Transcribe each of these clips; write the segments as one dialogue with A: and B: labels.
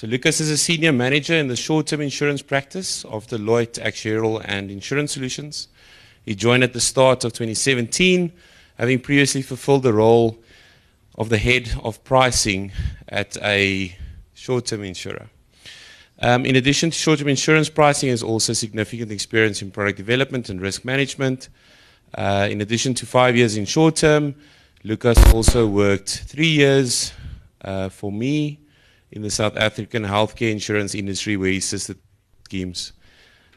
A: So Lukas is a senior manager in the short-term insurance practice of Deloitte Actuarial and Insurance Solutions. He joined at the start of 2017, having previously fulfilled the role of the head of pricing at a short-term insurer. Um, in addition to short-term insurance pricing, he has also significant experience in product development and risk management. Uh, in addition to five years in short-term, Lukas also worked three years uh, for me in the South African healthcare insurance industry where he assisted schemes,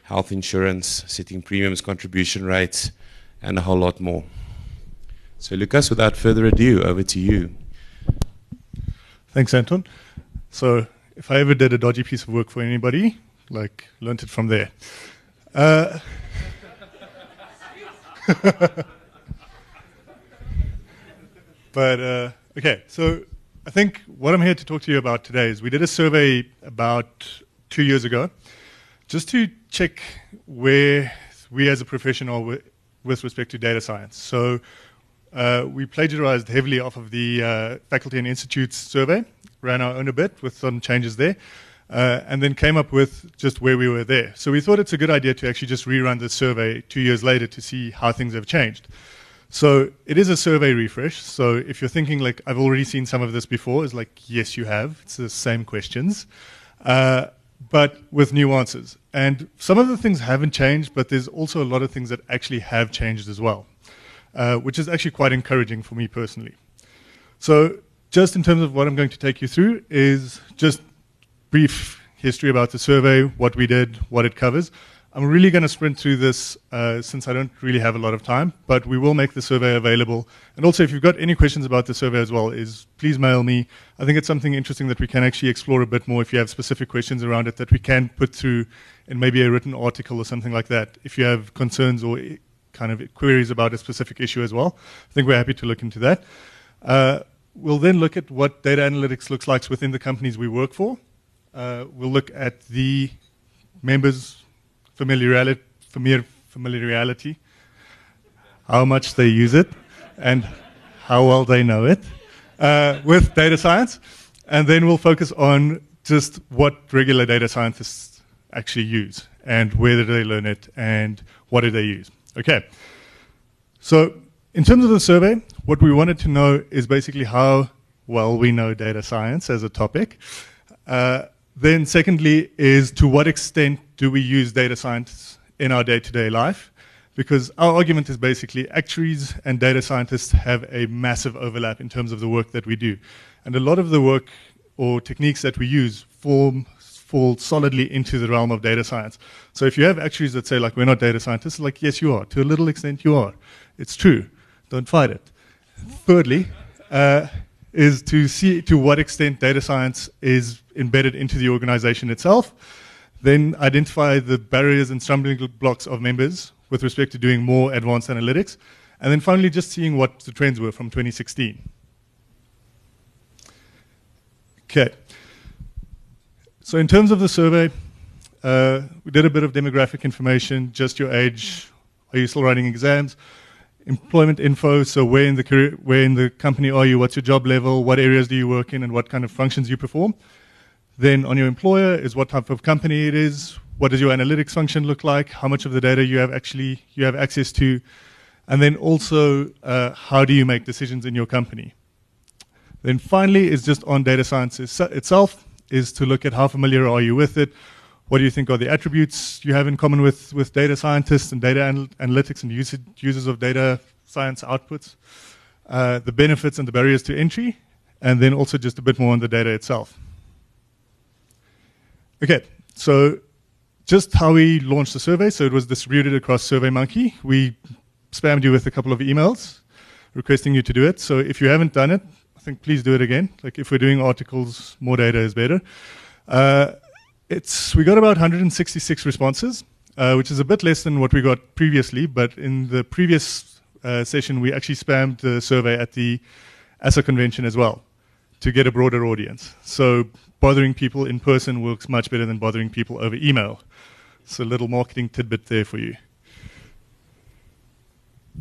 A: health insurance, setting premiums, contribution rates, and a whole lot more. So Lukas, without further ado, over to you.
B: Thanks, Anton. So if I ever did a dodgy piece of work for anybody, like learned it from there. Uh, but uh, okay, so I think what I'm here to talk to you about today is we did a survey about two years ago just to check where we as a profession are with, respect to data science. So uh, we plagiarized heavily off of the uh, Faculty and Institutes survey, ran our own a bit with some changes there, uh, and then came up with just where we were there. So we thought it's a good idea to actually just rerun the survey two years later to see how things have changed. So it is a survey refresh. So if you're thinking like I've already seen some of this before, it's like yes, you have. It's the same questions, uh, but with nuances. And some of the things haven't changed, but there's also a lot of things that actually have changed as well, uh, which is actually quite encouraging for me personally. So just in terms of what I'm going to take you through is just brief history about the survey, what we did, what it covers. I'm really going to sprint through this uh, since I don't really have a lot of time, but we will make the survey available. And also, if you've got any questions about the survey as well, is please mail me. I think it's something interesting that we can actually explore a bit more if you have specific questions around it that we can put through in maybe a written article or something like that. If you have concerns or kind of queries about a specific issue as well, I think we're happy to look into that. Uh, we'll then look at what data analytics looks like within the companies we work for. Uh, we'll look at the members' familiarity, familiarity, how much they use it, and how well they know it uh, with data science. And then we'll focus on just what regular data scientists actually use and where do they learn it and what do they use. Okay. So in terms of the survey, what we wanted to know is basically how well we know data science as a topic. Uh, then secondly is to what extent do we use data science in our day-to-day life? Because our argument is basically actuaries and data scientists have a massive overlap in terms of the work that we do. And a lot of the work or techniques that we use form, fall solidly into the realm of data science. So if you have actuaries that say, like, we're not data scientists, like, yes, you are. To a little extent, you are. It's true. Don't fight it. Thirdly, uh, is to see to what extent data science is embedded into the organization itself, then identify the barriers and stumbling blocks of members with respect to doing more advanced analytics, and then finally just seeing what the trends were from 2016. Okay. So in terms of the survey, uh, we did a bit of demographic information, just your age, are you still writing exams, employment info, so where in the career, where in the company are you, what's your job level, what areas do you work in, and what kind of functions you perform. Then on your employer is what type of company it is, what does your analytics function look like, how much of the data you have actually you have access to, and then also uh, how do you make decisions in your company. Then finally is just on data science itself, is to look at how familiar are you with it, what do you think are the attributes you have in common with, with data scientists and data anal analytics and usage, users of data science outputs, uh, the benefits and the barriers to entry, and then also just a bit more on the data itself. Okay, so just how we launched the survey. So it was distributed across SurveyMonkey. We spammed you with a couple of emails requesting you to do it. So if you haven't done it, I think please do it again. Like if we're doing articles, more data is better. Uh, it's we got about 166 responses, uh, which is a bit less than what we got previously. But in the previous uh, session, we actually spammed the survey at the ASA convention as well to get a broader audience. So bothering people in person works much better than bothering people over email. So a little marketing tidbit there for you.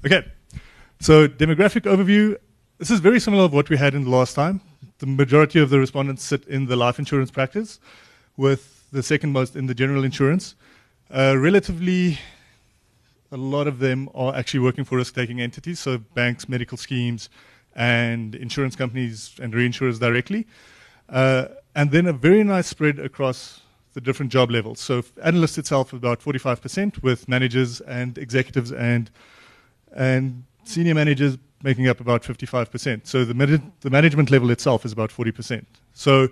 B: Okay, so demographic overview. This is very similar to what we had in the last time. the majority of the respondents sit in the life insurance practice, with the second most in the general insurance. Uh, relatively, a lot of them are actually working for risk-taking entities, so banks, medical schemes, and insurance companies and reinsurers directly. Uh, and then a very nice spread across the different job levels. So analyst itself about 45% with managers and executives and and senior managers making up about 55%. So the, the management level itself is about 40%. So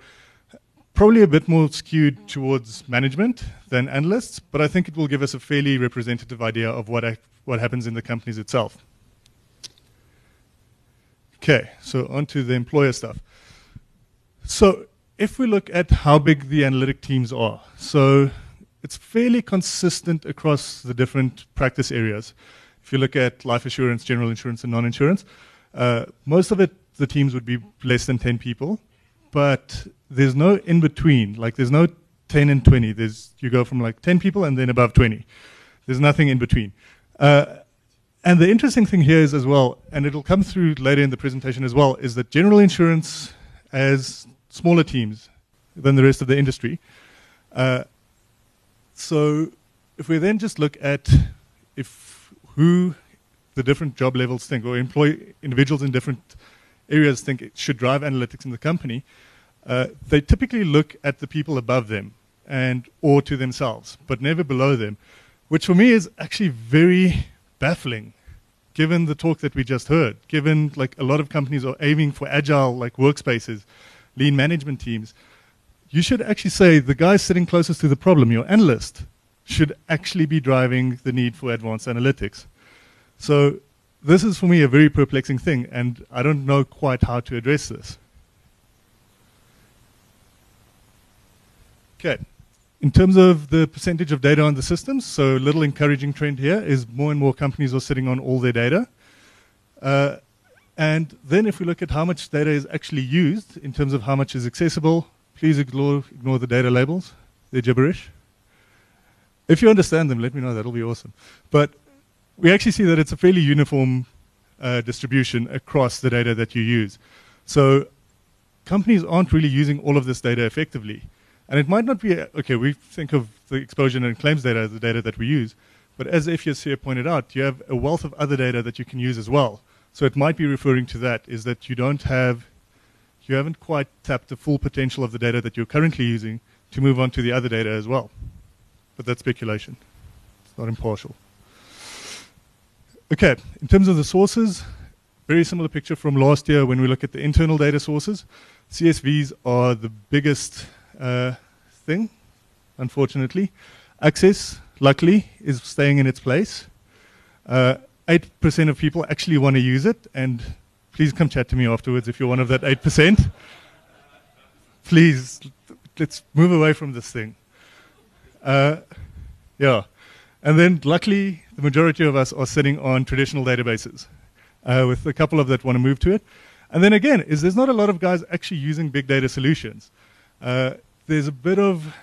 B: probably a bit more skewed towards management than analysts, but I think it will give us a fairly representative idea of what, I, what happens in the companies itself. Okay, so on to the employer stuff. So if we look at how big the analytic teams are, so it's fairly consistent across the different practice areas. If you look at life assurance, general insurance, and non-insurance, uh, most of it, the teams would be less than 10 people, but there's no in between. Like there's no 10 and 20. There's you go from like 10 people and then above 20. There's nothing in between. Uh, and the interesting thing here is as well, and it'll come through later in the presentation as well, is that general insurance as smaller teams than the rest of the industry. Uh, so if we then just look at if who the different job levels think or employ individuals in different areas think it should drive analytics in the company, uh, they typically look at the people above them and or to themselves, but never below them, which for me is actually very baffling given the talk that we just heard, given like a lot of companies are aiming for agile like workspaces lean management teams, you should actually say the guy sitting closest to the problem, your analyst, should actually be driving the need for advanced analytics. So this is for me a very perplexing thing, and I don't know quite how to address this. Okay. In terms of the percentage of data on the systems, so a little encouraging trend here is more and more companies are sitting on all their data. Uh, and then if we look at how much data is actually used in terms of how much is accessible, please ignore, ignore the data labels. They're gibberish. If you understand them, let me know. That'll be awesome. But we actually see that it's a fairly uniform uh, distribution across the data that you use. So companies aren't really using all of this data effectively. And it might not be, okay, we think of the exposure and claims data as the data that we use. But as here pointed out, you have a wealth of other data that you can use as well. So it might be referring to that, is that you don't have, you haven't quite tapped the full potential of the data that you're currently using to move on to the other data as well. But that's speculation. It's not impartial. Okay, in terms of the sources, very similar picture from last year when we look at the internal data sources. CSVs are the biggest uh, thing, unfortunately. Access, luckily, is staying in its place. Uh, 8% of people actually want to use it, and please come chat to me afterwards if you're one of that 8%. please, let's move away from this thing. Uh, yeah. And then, luckily, the majority of us are sitting on traditional databases, uh, with a couple of that want to move to it. And then again, is there's not a lot of guys actually using big data solutions. Uh, there's a bit of,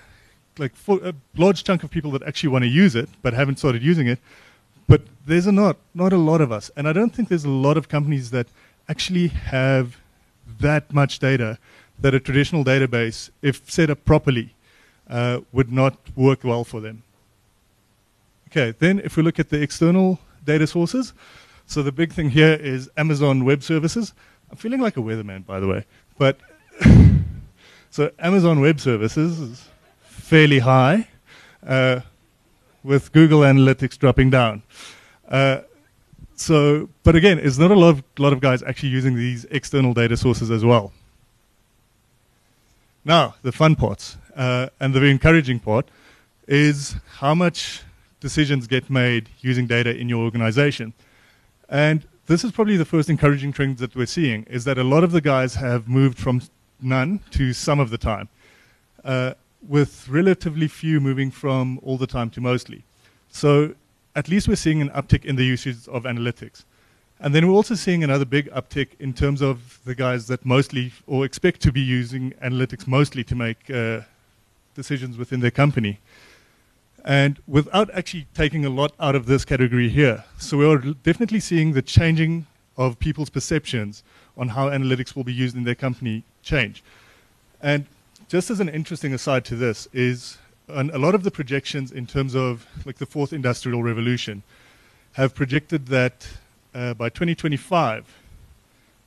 B: like, a large chunk of people that actually want to use it, but haven't started using it. But there's a not, not a lot of us. And I don't think there's a lot of companies that actually have that much data that a traditional database, if set up properly, uh, would not work well for them. Okay, then if we look at the external data sources, so the big thing here is Amazon Web Services. I'm feeling like a weatherman, by the way. But so Amazon Web Services is fairly high. Uh, with Google Analytics dropping down. Uh, so, but again, it's not a lot of, lot of guys actually using these external data sources as well. Now, the fun parts uh, and the encouraging part is how much decisions get made using data in your organization. And this is probably the first encouraging trend that we're seeing, is that a lot of the guys have moved from none to some of the time. Uh, with relatively few moving from all the time to mostly. So at least we're seeing an uptick in the usage of analytics. And then we're also seeing another big uptick in terms of the guys that mostly or expect to be using analytics mostly to make uh, decisions within their company. And without actually taking a lot out of this category here. So we're definitely seeing the changing of people's perceptions on how analytics will be used in their company change. And just as an interesting aside to this is a lot of the projections in terms of like the fourth industrial revolution have projected that uh, by 2025,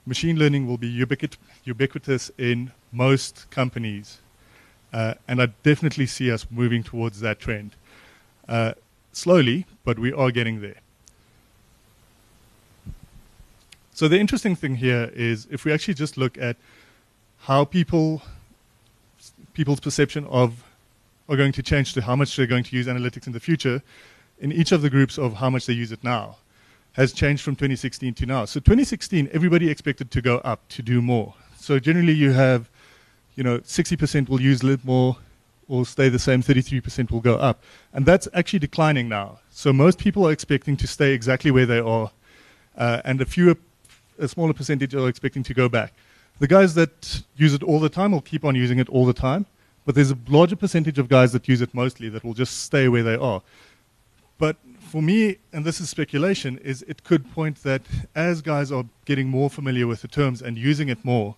B: machine learning will be ubiquit- ubiquitous in most companies. Uh, and I definitely see us moving towards that trend. Uh, slowly, but we are getting there. So the interesting thing here is if we actually just look at how people people's perception of are going to change to how much they're going to use analytics in the future in each of the groups of how much they use it now has changed from 2016 to now. So 2016, everybody expected to go up to do more. So generally you have, you know, 60% will use a little more or stay the same, 33% will go up. And that's actually declining now. So most people are expecting to stay exactly where they are, uh, and a fewer, a smaller percentage are expecting to go back. The guys that use it all the time will keep on using it all the time, but there's a larger percentage of guys that use it mostly that will just stay where they are. But for me, and this is speculation, is it could point that as guys are getting more familiar with the terms and using it more,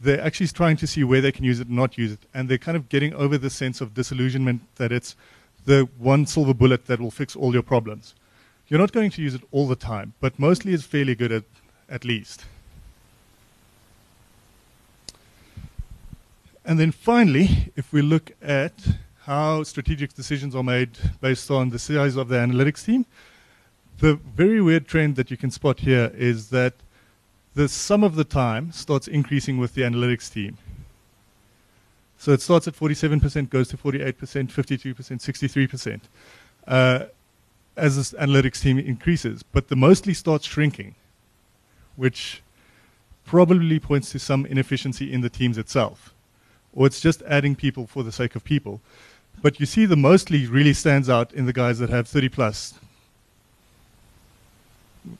B: they're actually trying to see where they can use it and not use it. And they're kind of getting over the sense of disillusionment that it's the one silver bullet that will fix all your problems. You're not going to use it all the time, but mostly it's fairly good at, at least. And then finally, if we look at how strategic decisions are made based on the size of the analytics team. The very weird trend that you can spot here is that the sum of the time starts increasing with the analytics team. So it starts at 47%, goes to 48%, 52%, 63%, uh, as this analytics team increases. But the mostly starts shrinking, which probably points to some inefficiency in the teams itself. Or it's just adding people for the sake of people. But you see the mostly really stands out in the guys that have 30 plus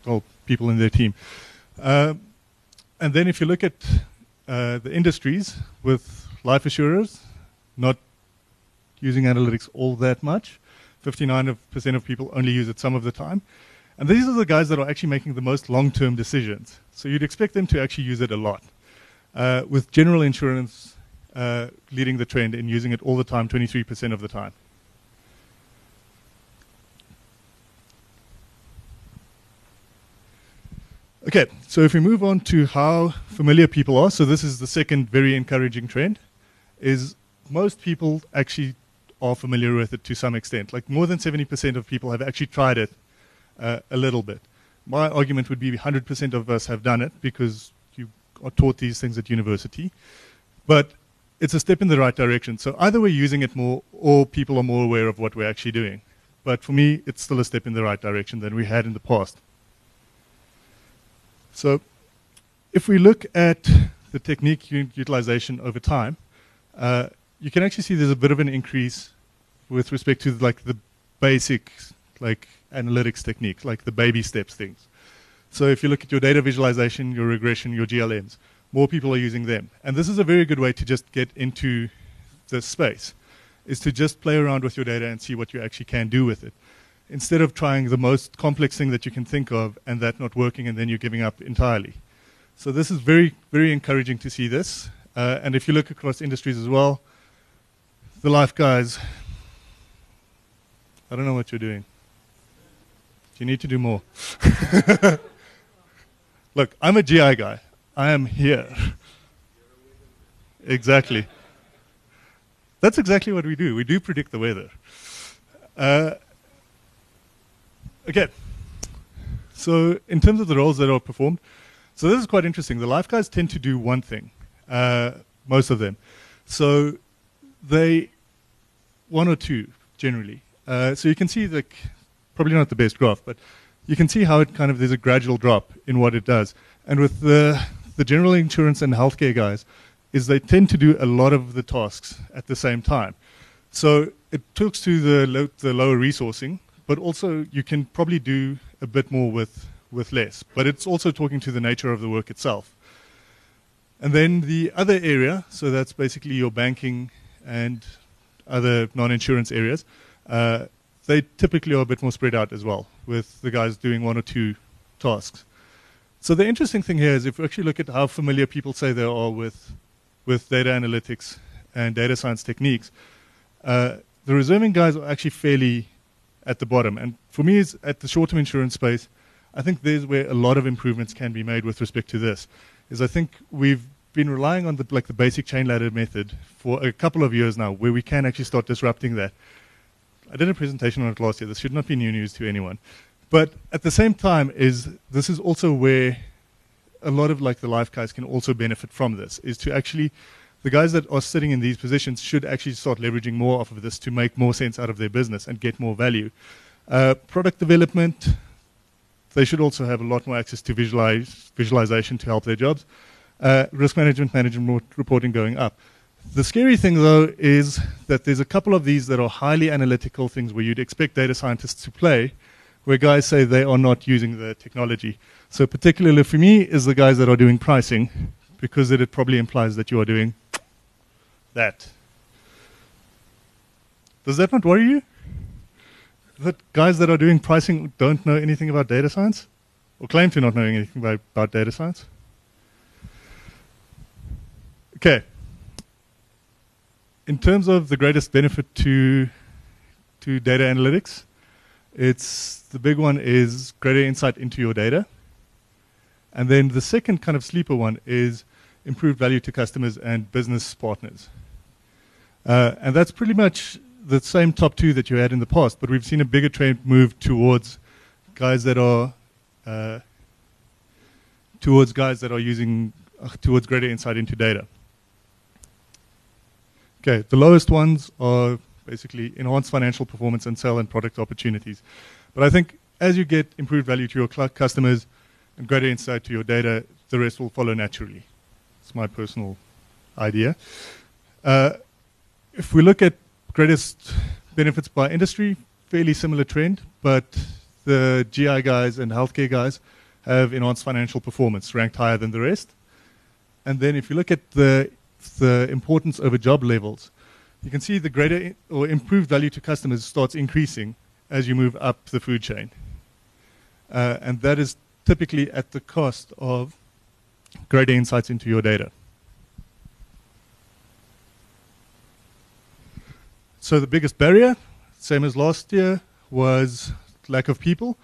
B: well, people in their team. Uh, and then if you look at uh, the industries with life assurers, not using analytics all that much, 59% of people only use it some of the time. And these are the guys that are actually making the most long-term decisions. So you'd expect them to actually use it a lot. Uh, with general insurance, uh, leading the trend and using it all the time, 23% of the time. Okay, so if we move on to how familiar people are, so this is the second very encouraging trend, is most people actually are familiar with it to some extent. Like more than 70% of people have actually tried it uh, a little bit. My argument would be 100% of us have done it because you are taught these things at university. But it's a step in the right direction. So either we're using it more or people are more aware of what we're actually doing. But for me, it's still a step in the right direction than we had in the past. So if we look at the technique utilization over time, uh, you can actually see there's a bit of an increase with respect to like the basic like analytics techniques, like the baby steps things. So if you look at your data visualization, your regression, your GLMs, more people are using them. And this is a very good way to just get into the space, is to just play around with your data and see what you actually can do with it. Instead of trying the most complex thing that you can think of and that not working and then you're giving up entirely. So this is very, very encouraging to see this. Uh, and if you look across industries as well, the life guys, I don't know what you're doing. You need to do more. Look, I'm a GI guy. I am here. exactly. That's exactly what we do. We do predict the weather. Uh, okay. So, in terms of the roles that are performed, so this is quite interesting. The life guys tend to do one thing, uh, most of them. So, they, one or two generally. Uh, so, you can see, the, probably not the best graph, but you can see how it kind of, there's a gradual drop in what it does. And with the the general insurance and healthcare guys is they tend to do a lot of the tasks at the same time. So it talks to the, the lower resourcing, but also you can probably do a bit more with, with less. But it's also talking to the nature of the work itself. And then the other area, so that's basically your banking and other non insurance areas, uh, they typically are a bit more spread out as well, with the guys doing one or two tasks. so the interesting thing here is if we actually look at how familiar people say they are with, with data analytics and data science techniques, uh, the reserving guys are actually fairly at the bottom. And for me, at the short-term insurance space, I think there's where a lot of improvements can be made with respect to this. Is I think we've been relying on the like the basic chain ladder method for a couple of years now, where we can actually start disrupting that. I did a presentation on it last year. This should not be new news to anyone. But at the same time, is this is also where a lot of like the life guys can also benefit from this. Is to actually the guys that are sitting in these positions should actually start leveraging more off of this to make more sense out of their business and get more value. Uh, product development, they should also have a lot more access to visualize, visualization to help their jobs. Uh, risk management, management reporting going up. The scary thing, though, is that there's a couple of these that are highly analytical things where you'd expect data scientists to play, where guys say they are not using the technology. So, particularly for me, is the guys that are doing pricing, because it probably implies that you are doing that. Does that not worry you? That guys that are doing pricing don't know anything about data science? Or claim to not know anything about, about data science? Okay. In terms of the greatest benefit to, to data analytics, it's the big one is greater insight into your data. And then the second kind of sleeper one is improved value to customers and business partners. Uh, and that's pretty much the same top two that you had in the past, but we've seen a bigger trend move towards guys that are uh, towards guys that are using uh, towards greater insight into data. Okay, the lowest ones are basically enhanced financial performance and sell and product opportunities. But I think as you get improved value to your customers and greater insight to your data, the rest will follow naturally. It's my personal idea. Uh, if we look at greatest benefits by industry, fairly similar trend, but the GI guys and healthcare guys have enhanced financial performance, ranked higher than the rest. And then if you look at the, the importance over job levels, you can see the greater or improved value to customers starts increasing as you move up the food chain. Uh, and that is typically at the cost of greater insights into your data. So the biggest barrier, same as last year, was lack of people,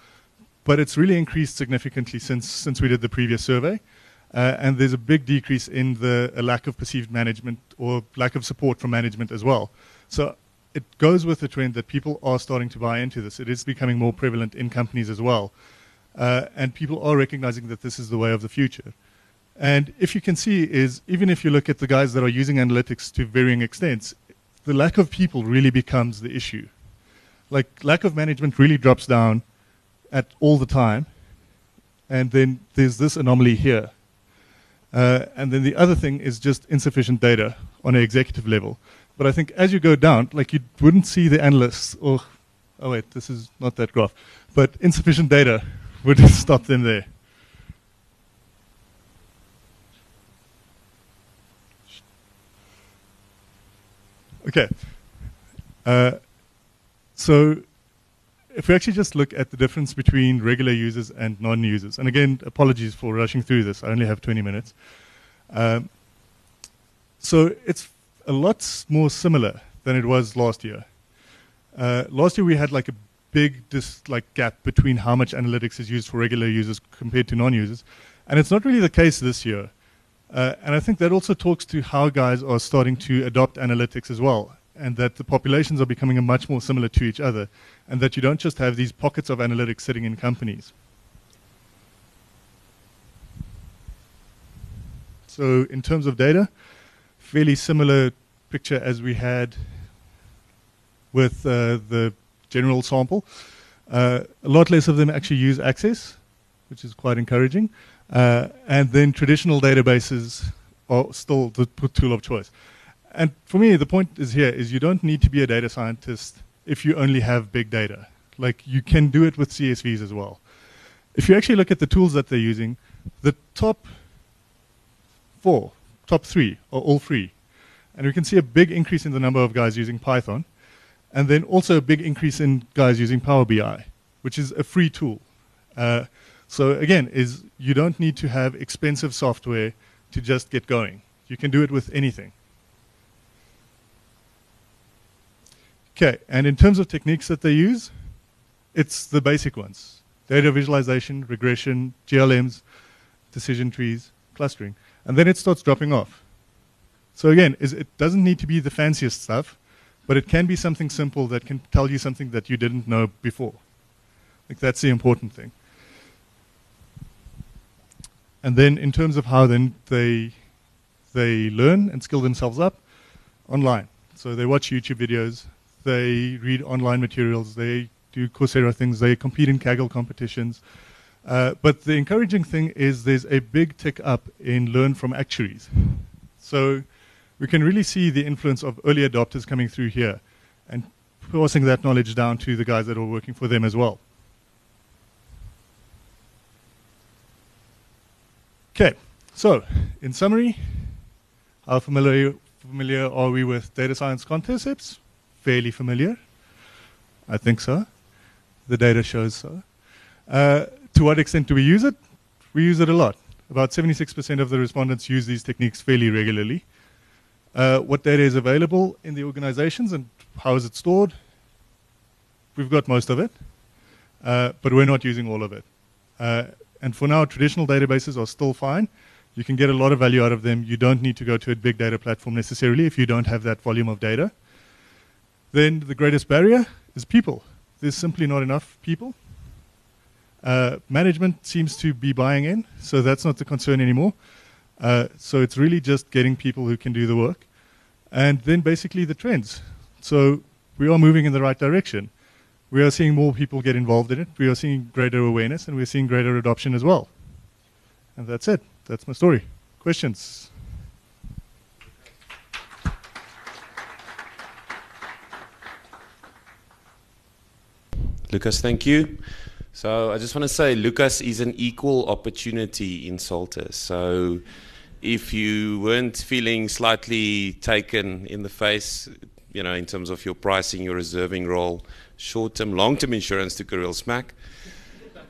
B: but it's really increased significantly since since we did the previous survey. Uh, and there's a big decrease in the lack of perceived management or lack of support from management as well. So it goes with the trend that people are starting to buy into this. It is becoming more prevalent in companies as well. Uh, and people are recognizing that this is the way of the future. And if you can see is even if you look at the guys that are using analytics to varying extents, the lack of people really becomes the issue. Like lack of management really drops down at all the time, and then there's this anomaly here. Uh, and then the other thing is just insufficient data on an executive level. But I think as you go down, like you wouldn't see the analysts, or, oh wait, this is not that graph, but insufficient data would stop them there. Okay. Uh, so if we actually just look at the difference between regular users and non-users, and again, apologies for rushing through this. I only have 20 minutes. Um, so it's a lot more similar than it was last year. Uh, last year we had like a big dis- like gap between how much analytics is used for regular users compared to non-users, and it's not really the case this year. Uh, and I think that also talks to how guys are starting to adopt analytics as well, and that the populations are becoming much more similar to each other, and that you don't just have these pockets of analytics sitting in companies. So, in terms of data, fairly similar picture as we had with uh, the general sample. Uh, a lot less of them actually use Access, which is quite encouraging. Uh, and then traditional databases are still the tool of choice. And for me, the point is here is you don't need to be a data scientist if you only have big data. Like you can do it with CSVs as well. If you actually look at the tools that they're using, the top four, top three are all free. And we can see a big increase in the number of guys using Python, and then also a big increase in guys using Power BI, which is a free tool. Uh, So again, is you don't need to have expensive software to just get going. You can do it with anything. Okay, and in terms of techniques that they use, it's the basic ones. Data visualization, regression, GLMs, decision trees, clustering. And then it starts dropping off. So again, it doesn't need to be the fanciest stuff, but it can be something simple that can tell you something that you didn't know before. Like that's the important thing. And then in terms of how then they they learn and skill themselves up online. So they watch YouTube videos, they read online materials, they do Coursera things, they compete in Kaggle competitions. Uh, but the encouraging thing is there's a big tick up in learn from actuaries. So we can really see the influence of early adopters coming through here and passing that knowledge down to the guys that are working for them as well. Okay, so in summary, how familiar, familiar are we with data science concepts? Fairly familiar. I think so. The data shows so. Uh, to what extent do we use it? We use it a lot. About 76% of the respondents use these techniques fairly regularly. Uh, what data is available in the organizations and how is it stored? We've got most of it, uh, but we're not using all of it. And for now, traditional databases are still fine. You can get a lot of value out of them. You don't need to go to a big data platform necessarily if you don't have that volume of data. Then the greatest barrier is people. There's simply not enough people. Uh, management seems to be buying in, so that's not the concern anymore. Uh, so it's really just getting people who can do the work. And then basically the trends. So we are moving in the right direction we are seeing more people get involved in it. We are seeing greater awareness and we're seeing greater adoption as well. And that's it. That's my story. Questions?
A: Lukas, thank you. So I just want to say Lukas is an equal opportunity insulter. So if you weren't feeling slightly taken in the face, you know, in terms of your pricing, your reserving role, short-term, long-term insurance to real smack.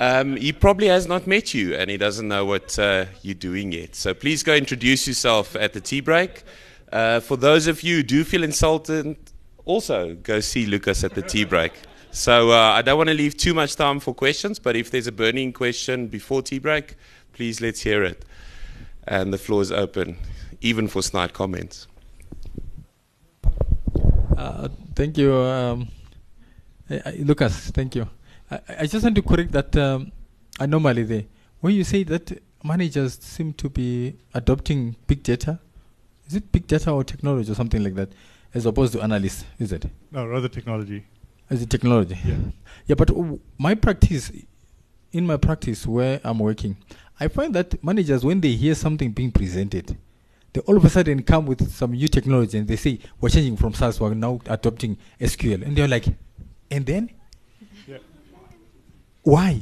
A: Um, he probably has not met you and he doesn't know what uh, you're doing yet. So please go introduce yourself at the tea break. Uh, for those of you who do feel insulted, also go see Lukas at the tea break. So uh, I don't want to leave too much time for questions, but if there's a burning question before tea break, please let's hear it. And the floor is open, even for snide comments.
C: Uh, thank you. Um Lukas, thank you. I, I, just want to correct that um, anomaly there. When you say that managers seem to be adopting big data, is it big data or technology or something like that, as opposed to analysts, is it?
B: No, rather technology.
C: Is it technology?
B: Yeah.
C: Yeah, but my practice, in my practice where I'm working, I find that managers, when they hear something being presented, they all of a sudden come with some new technology and they say, we're changing from SAS, we're now adopting SQL. And they're like, and then? Yeah. Why?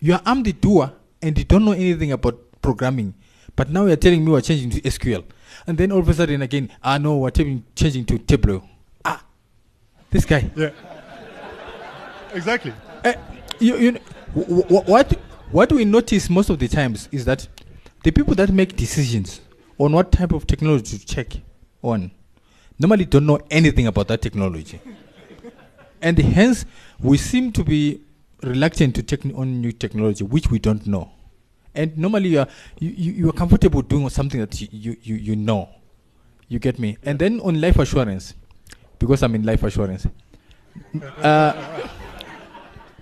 C: You are I'm the doer and you don't know anything about programming. But now you're telling me we're changing to SQL. And then all of a sudden again, ah no, we're changing to Tableau. Ah, this guy.
B: Yeah. exactly.
C: Uh, you, you know, what, what we notice most of the times is that the people that make decisions on what type of technology to check? On. Normally don't know anything about that technology. And hence we seem to be reluctant to take on new technology which we don't know. And normally you are you, you, you are comfortable doing something that you, you, you, know. You get me? And then on life assurance because i'm in life assurance uh,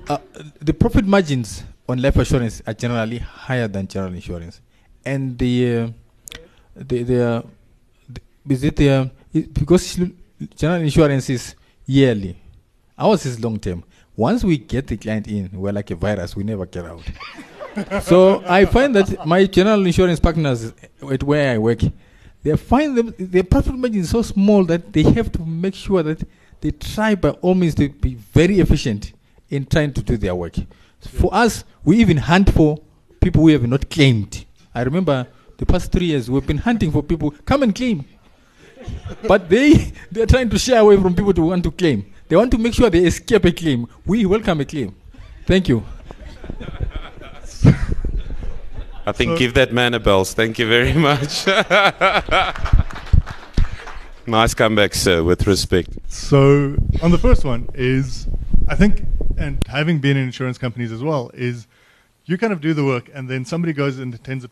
C: uh, the profit margins on life assurance are generally higher than general insurance. And the uh, the, the, uh, the is it the uh, because general insurance is yearly Ours is long term. Once we get the client in, we're like a virus, we never get out. so I find that my general insurance partners at where I work, they find them, their profit margin is so small that they have to make sure that they try by all means to be very efficient in trying to do their work. For us, we even hunt for people who have not claimed. I remember the past three years we've been hunting for people come and claim, but they they're trying to shy away from people to want to claim. They want to make sure they escape a claim. We welcome a claim. Thank you.
A: I think
B: So-
A: give that man a bells. Thank you very much. nice comeback, sir, with respect.
B: So on the first one is, I think, and having been in insurance companies as well, is you kind of do the work and then somebody goes and attends a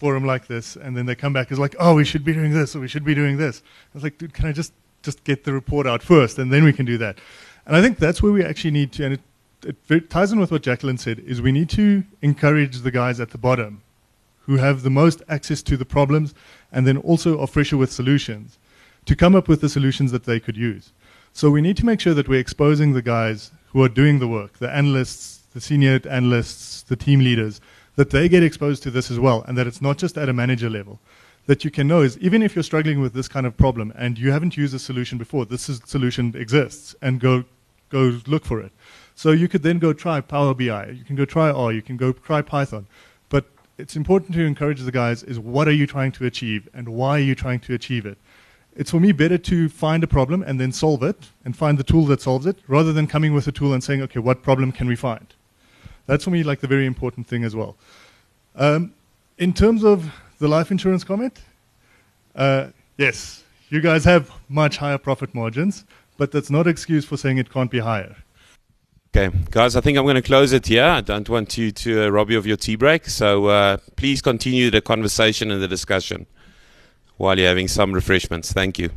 B: forum like this and then they come back is like, oh, we should be doing this or we should be doing this. I was like, dude, can I just just get the report out first and then we can do that. And I think that's where we actually need to, and it, it ties in with what Jacqueline said, is we need to encourage the guys at the bottom who have the most access to the problems and then also are fresher with solutions to come up with the solutions that they could use. So we need to make sure that we're exposing the guys who are doing the work, the analysts, the senior analysts, the team leaders, that they get exposed to this as well, and that it's not just at a manager level. That you can know is even if you're struggling with this kind of problem and you haven't used a solution before, this is, solution exists, and go go look for it. So you could then go try Power BI, you can go try R, you can go try Python, but it's important to encourage the guys is what are you trying to achieve and why are you trying to achieve it it's for me better to find a problem and then solve it and find the tool that solves it rather than coming with a tool and saying, okay, what problem can we find? That's for me like the very important thing as well. Um, in terms of the life insurance comment, uh, yes, you guys have much higher profit margins, but that's not excuse for saying it can't be higher.
A: Okay, guys, I think I'm going to close it here. I don't want you to uh, rob you of your tea break. So uh, please continue the conversation and the discussion while you're having some refreshments. Thank you.